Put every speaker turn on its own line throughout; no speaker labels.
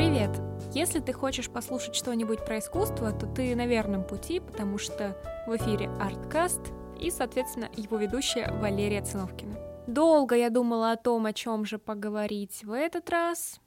Привет! Если ты хочешь послушать что-нибудь про искусство, то ты на верном пути, потому что в эфире Арткаст и, соответственно, его ведущая Валерия Циновкина. Долго я думала о том, о чем же поговорить в этот раз.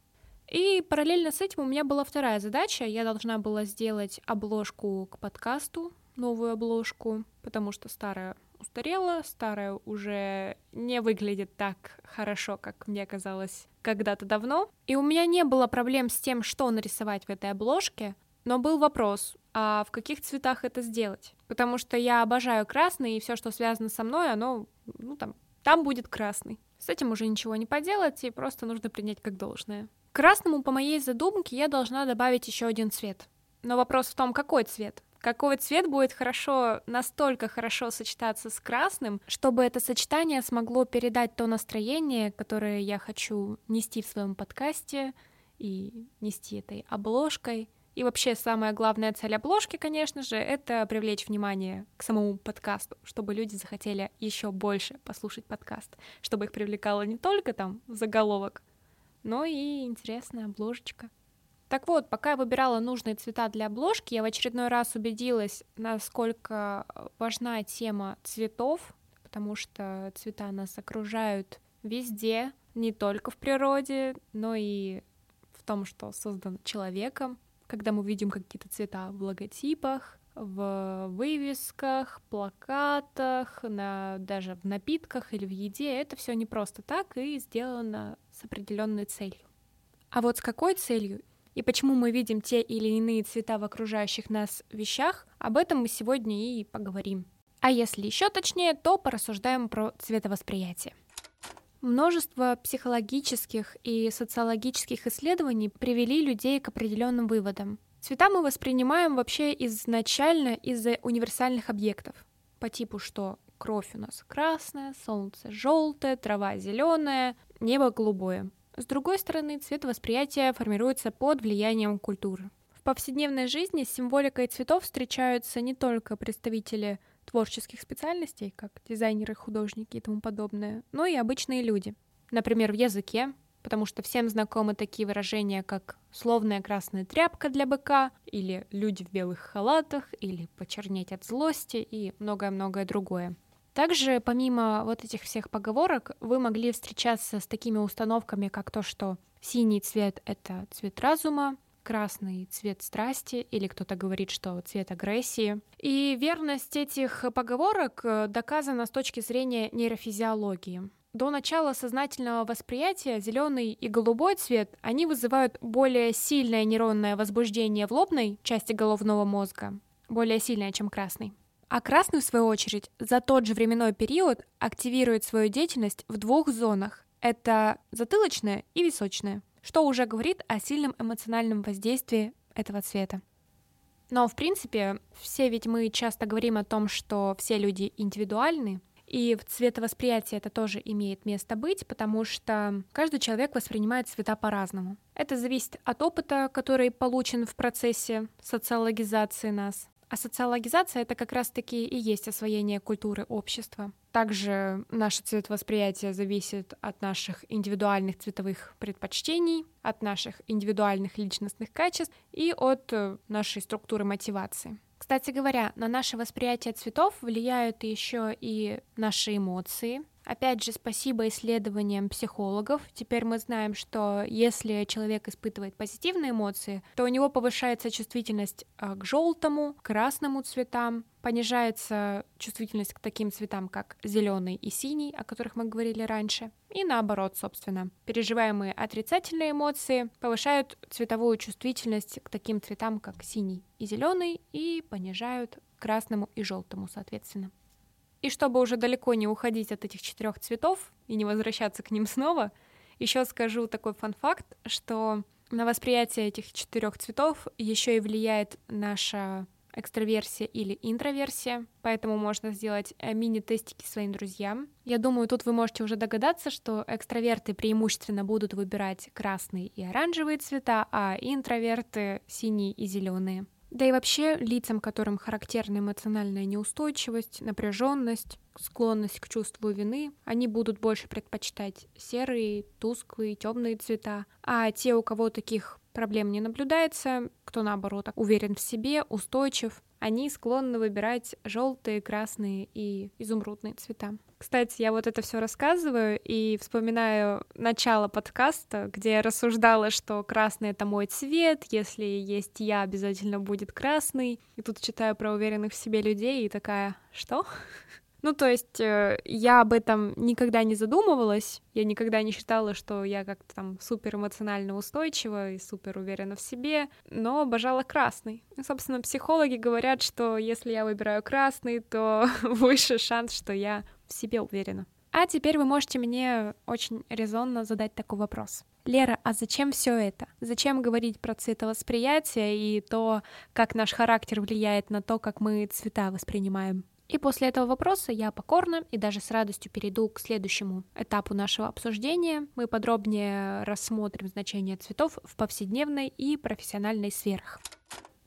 И параллельно с этим у меня была вторая задача. Я должна была сделать обложку к подкасту, новую обложку, потому что старая устарела, старая уже не выглядит так хорошо, как мне казалось когда-то давно. И у меня не было проблем с тем, что нарисовать в этой обложке, но был вопрос, а в каких цветах это сделать? Потому что я обожаю красный, и все, что связано со мной, оно, ну там, там будет красный. С этим уже ничего не поделать, и просто нужно принять как должное. К красному, по моей задумке, я должна добавить еще один цвет. Но вопрос в том, какой цвет какой цвет будет хорошо, настолько хорошо сочетаться с красным, чтобы это сочетание смогло передать то настроение, которое я хочу нести в своем подкасте и нести этой обложкой. И вообще самая главная цель обложки, конечно же, это привлечь внимание к самому подкасту, чтобы люди захотели еще больше послушать подкаст, чтобы их привлекало не только там заголовок, но и интересная обложечка. Так вот, пока я выбирала нужные цвета для обложки, я в очередной раз убедилась, насколько важна тема цветов, потому что цвета нас окружают везде, не только в природе, но и в том, что создан человеком. Когда мы видим какие-то цвета в логотипах, в вывесках, плакатах, на, даже в напитках или в еде, это все не просто так и сделано с определенной целью. А вот с какой целью и почему мы видим те или иные цвета в окружающих нас вещах, об этом мы сегодня и поговорим. А если еще точнее, то порассуждаем про цветовосприятие. Множество психологических и социологических исследований привели людей к определенным выводам. Цвета мы воспринимаем вообще изначально из-за универсальных объектов, по типу, что кровь у нас красная, солнце желтое, трава зеленая, небо голубое. С другой стороны, цвет восприятия формируется под влиянием культуры. В повседневной жизни с символикой цветов встречаются не только представители творческих специальностей, как дизайнеры, художники и тому подобное, но и обычные люди. Например, в языке, потому что всем знакомы такие выражения, как «словная красная тряпка для быка», или «люди в белых халатах», или «почернеть от злости» и многое-многое другое. Также, помимо вот этих всех поговорок, вы могли встречаться с такими установками, как то, что синий цвет — это цвет разума, красный цвет страсти, или кто-то говорит, что цвет агрессии. И верность этих поговорок э, доказана с точки зрения нейрофизиологии. До начала сознательного восприятия зеленый и голубой цвет они вызывают более сильное нейронное возбуждение в лобной части головного мозга, более сильное, чем красный. А красный, в свою очередь, за тот же временной период активирует свою деятельность в двух зонах. Это затылочная и височная, что уже говорит о сильном эмоциональном воздействии этого цвета. Но, в принципе, все ведь мы часто говорим о том, что все люди индивидуальны, и в цветовосприятии это тоже имеет место быть, потому что каждый человек воспринимает цвета по-разному. Это зависит от опыта, который получен в процессе социологизации нас, а социологизация — это как раз-таки и есть освоение культуры общества. Также наше цветовосприятие зависит от наших индивидуальных цветовых предпочтений, от наших индивидуальных личностных качеств и от э, нашей структуры мотивации. Кстати говоря, на наше восприятие цветов влияют еще и наши эмоции, Опять же, спасибо исследованиям психологов. Теперь мы знаем, что если человек испытывает позитивные эмоции, то у него повышается чувствительность а, к желтому, красному цветам, понижается чувствительность к таким цветам, как зеленый и синий, о которых мы говорили раньше. И наоборот, собственно. Переживаемые отрицательные эмоции повышают цветовую чувствительность к таким цветам, как синий и зеленый, и понижают красному и желтому, соответственно. И чтобы уже далеко не уходить от этих четырех цветов и не возвращаться к ним снова, еще скажу такой фан-факт, что на восприятие этих четырех цветов еще и влияет наша экстраверсия или интроверсия, поэтому можно сделать э, мини-тестики своим друзьям. Я думаю, тут вы можете уже догадаться, что экстраверты преимущественно будут выбирать красные и оранжевые цвета, а интроверты — синие и зеленые. Да и вообще лицам, которым характерна эмоциональная неустойчивость, напряженность, склонность к чувству вины, они будут больше предпочитать серые, тусклые, темные цвета. А те, у кого таких проблем не наблюдается, кто наоборот уверен в себе, устойчив, они склонны выбирать желтые, красные и изумрудные цвета. Кстати, я вот это все рассказываю и вспоминаю начало подкаста, где я рассуждала, что красный это мой цвет, если есть я, обязательно будет красный. И тут читаю про уверенных в себе людей и такая, что? Ну, то есть э, я об этом никогда не задумывалась, я никогда не считала, что я как-то там супер эмоционально устойчива и супер уверена в себе, но обожала красный. И, собственно, психологи говорят, что если я выбираю красный, то выше шанс, что я в себе уверена. А теперь вы можете мне очень резонно задать такой вопрос. Лера, а зачем все это? Зачем говорить про цветовосприятие и то, как наш характер влияет на то, как мы цвета воспринимаем? И после этого вопроса я покорно и даже с радостью перейду к следующему этапу нашего обсуждения. Мы подробнее рассмотрим значение цветов в повседневной и профессиональной сферах.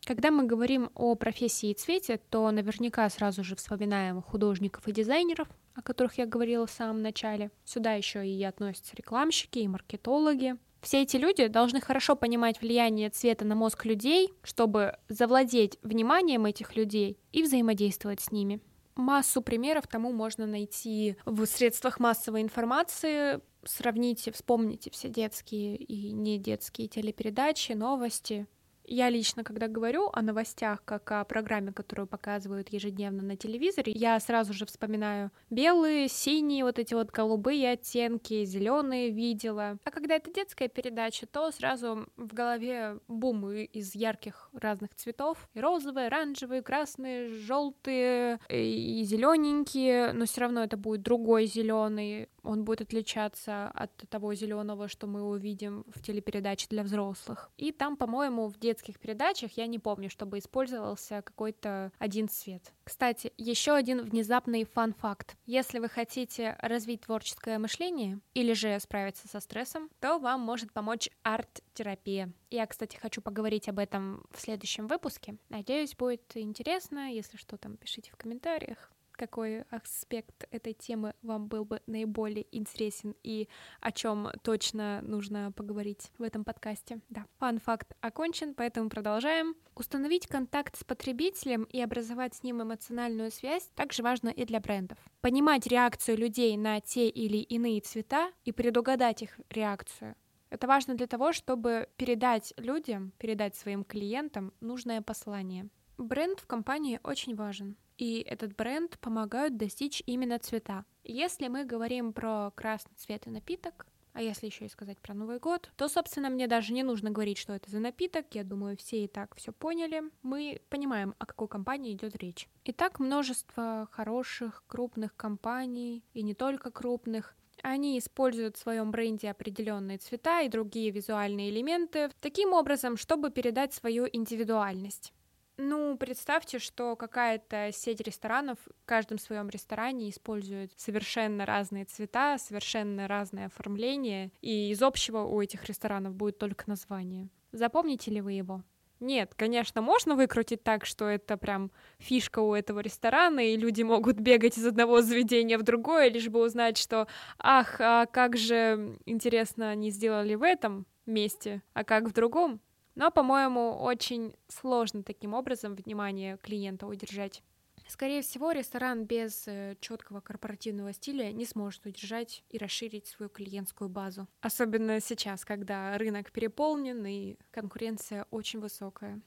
Когда мы говорим о профессии цвете, то наверняка сразу же вспоминаем художников и дизайнеров, о которых я говорила в самом начале. Сюда еще и относятся рекламщики и маркетологи. Все эти люди должны хорошо понимать влияние цвета на мозг людей, чтобы завладеть вниманием этих людей и взаимодействовать с ними. Массу примеров тому можно найти в средствах массовой информации. Сравните, вспомните все детские и не детские телепередачи, новости, я лично, когда говорю о новостях, как о программе, которую показывают ежедневно на телевизоре, я сразу же вспоминаю белые, синие, вот эти вот голубые оттенки, зеленые видела. А когда это детская передача, то сразу в голове бумы из ярких разных цветов. И розовые, оранжевые, красные, желтые и зелененькие, но все равно это будет другой зеленый. Он будет отличаться от того зеленого, что мы увидим в телепередаче для взрослых. И там, по-моему, в детстве детских передачах я не помню, чтобы использовался какой-то один цвет. Кстати, еще один внезапный фан-факт. Если вы хотите развить творческое мышление или же справиться со стрессом, то вам может помочь арт-терапия. Я, кстати, хочу поговорить об этом в следующем выпуске. Надеюсь, будет интересно. Если что, там пишите в комментариях какой аспект этой темы вам был бы наиболее интересен и о чем точно нужно поговорить в этом подкасте. Да, фан-факт окончен, поэтому продолжаем. Установить контакт с потребителем и образовать с ним эмоциональную связь также важно и для брендов. Понимать реакцию людей на те или иные цвета и предугадать их реакцию это важно для того, чтобы передать людям, передать своим клиентам нужное послание. Бренд в компании очень важен и этот бренд помогают достичь именно цвета. Если мы говорим про красный цвет и напиток, а если еще и сказать про Новый год, то, собственно, мне даже не нужно говорить, что это за напиток. Я думаю, все и так все поняли. Мы понимаем, о какой компании идет речь. Итак, множество хороших, крупных компаний, и не только крупных, они используют в своем бренде определенные цвета и другие визуальные элементы таким образом, чтобы передать свою индивидуальность. Ну, представьте, что какая-то сеть ресторанов в каждом своем ресторане использует совершенно разные цвета, совершенно разное оформление, и из общего у этих ресторанов будет только название. Запомните ли вы его? Нет, конечно, можно выкрутить так, что это прям фишка у этого ресторана, и люди могут бегать из одного заведения в другое, лишь бы узнать, что «Ах, а как же, интересно, они сделали в этом месте, а как в другом?» Но, по-моему, очень сложно таким образом внимание клиента удержать. Скорее всего, ресторан без э, четкого корпоративного стиля не сможет удержать и расширить свою клиентскую базу. Особенно сейчас, когда рынок переполнен и конкуренция очень высокая.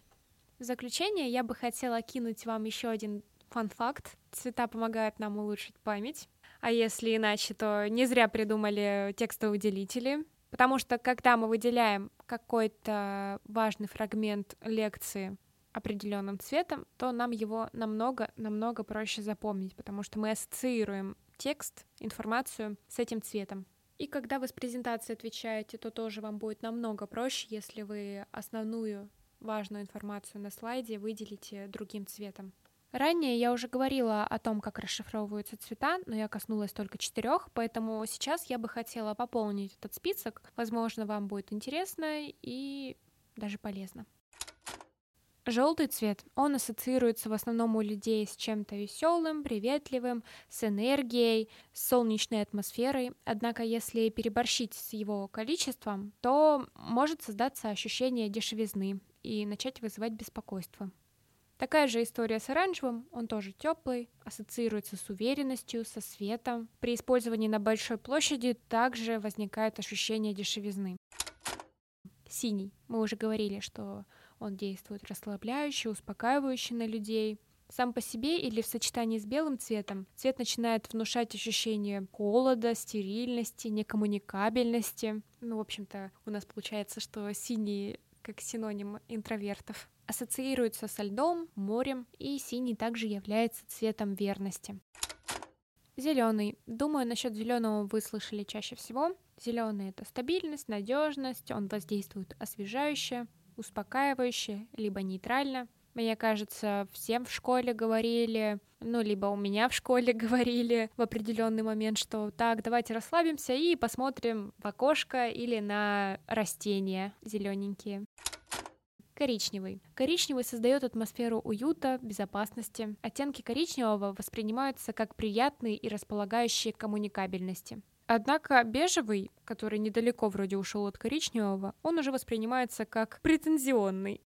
В заключение я бы хотела кинуть вам еще один фан-факт. Цвета помогают нам улучшить память. А если иначе, то не зря придумали текстовые выделители. Потому что когда мы выделяем какой-то важный фрагмент лекции определенным цветом, то нам его намного-намного проще запомнить, потому что мы ассоциируем текст, информацию с этим цветом. И когда вы с презентацией отвечаете, то тоже вам будет намного проще, если вы основную важную информацию на слайде выделите другим цветом. Ранее я уже говорила о том, как расшифровываются цвета, но я коснулась только четырех, поэтому сейчас я бы хотела пополнить этот список. Возможно, вам будет интересно и даже полезно. Желтый цвет, он ассоциируется в основном у людей с чем-то веселым, приветливым, с энергией, с солнечной атмосферой. Однако, если переборщить с его количеством, то может создаться ощущение дешевизны и начать вызывать беспокойство. Такая же история с оранжевым, он тоже теплый, ассоциируется с уверенностью, со светом. При использовании на большой площади также возникает ощущение дешевизны. Синий. Мы уже говорили, что он действует расслабляюще, успокаивающе на людей. Сам по себе или в сочетании с белым цветом цвет начинает внушать ощущение холода, стерильности, некоммуникабельности. Ну, в общем-то, у нас получается, что синий как синоним интровертов. Ассоциируется со льдом, морем, и синий также является цветом верности. Зеленый. Думаю, насчет зеленого вы слышали чаще всего. Зеленый это стабильность, надежность, он воздействует освежающе, успокаивающе, либо нейтрально. Мне кажется, всем в школе говорили, ну, либо у меня в школе говорили в определенный момент, что так, давайте расслабимся и посмотрим в окошко или на растения зелененькие. Коричневый. Коричневый создает атмосферу уюта, безопасности. Оттенки коричневого воспринимаются как приятные и располагающие к коммуникабельности. Однако бежевый, который недалеко вроде ушел от коричневого, он уже воспринимается как претензионный.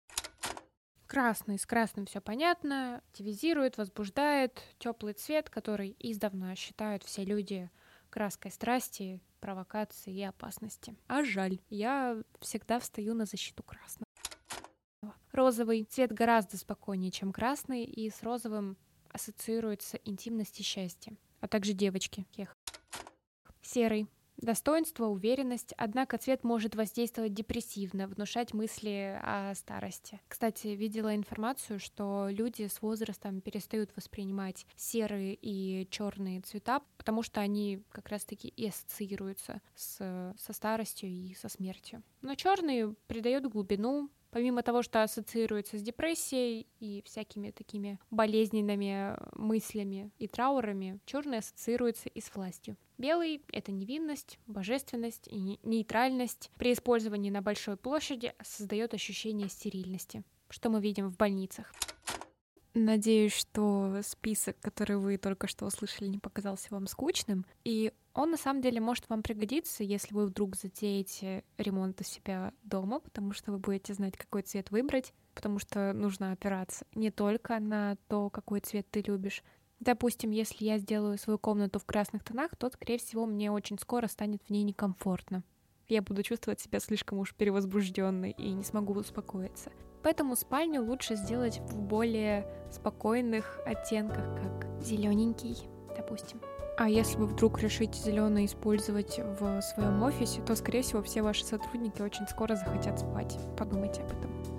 Красный, с красным все понятно, активизирует, возбуждает, теплый цвет, который издавна считают все люди краской страсти, провокации и опасности. А жаль, я всегда встаю на защиту красного. Розовый цвет гораздо спокойнее, чем красный, и с розовым ассоциируется интимность и счастье, а также девочки. Кех. Серый. Достоинство, уверенность, однако цвет может воздействовать депрессивно, внушать мысли о старости. Кстати, видела информацию, что люди с возрастом перестают воспринимать серые и черные цвета, потому что они как раз-таки и ассоциируются с, со старостью и со смертью. Но черный придает глубину, Помимо того, что ассоциируется с депрессией и всякими такими болезненными мыслями и траурами, черный ассоциируется и с властью. Белый — это невинность, божественность и нейтральность. При использовании на большой площади создает ощущение стерильности, что мы видим в больницах. Надеюсь, что список, который вы только что услышали, не показался вам скучным. И он на самом деле может вам пригодиться, если вы вдруг затеете ремонт у себя дома, потому что вы будете знать, какой цвет выбрать, потому что нужно опираться не только на то, какой цвет ты любишь. Допустим, если я сделаю свою комнату в красных тонах, то, скорее всего, мне очень скоро станет в ней некомфортно. Я буду чувствовать себя слишком уж перевозбужденной и не смогу успокоиться. Поэтому спальню лучше сделать в более спокойных оттенках, как зелененький, допустим. А если вы вдруг решите зеленый использовать в своем офисе, то, скорее всего, все ваши сотрудники очень скоро захотят спать. Подумайте об этом.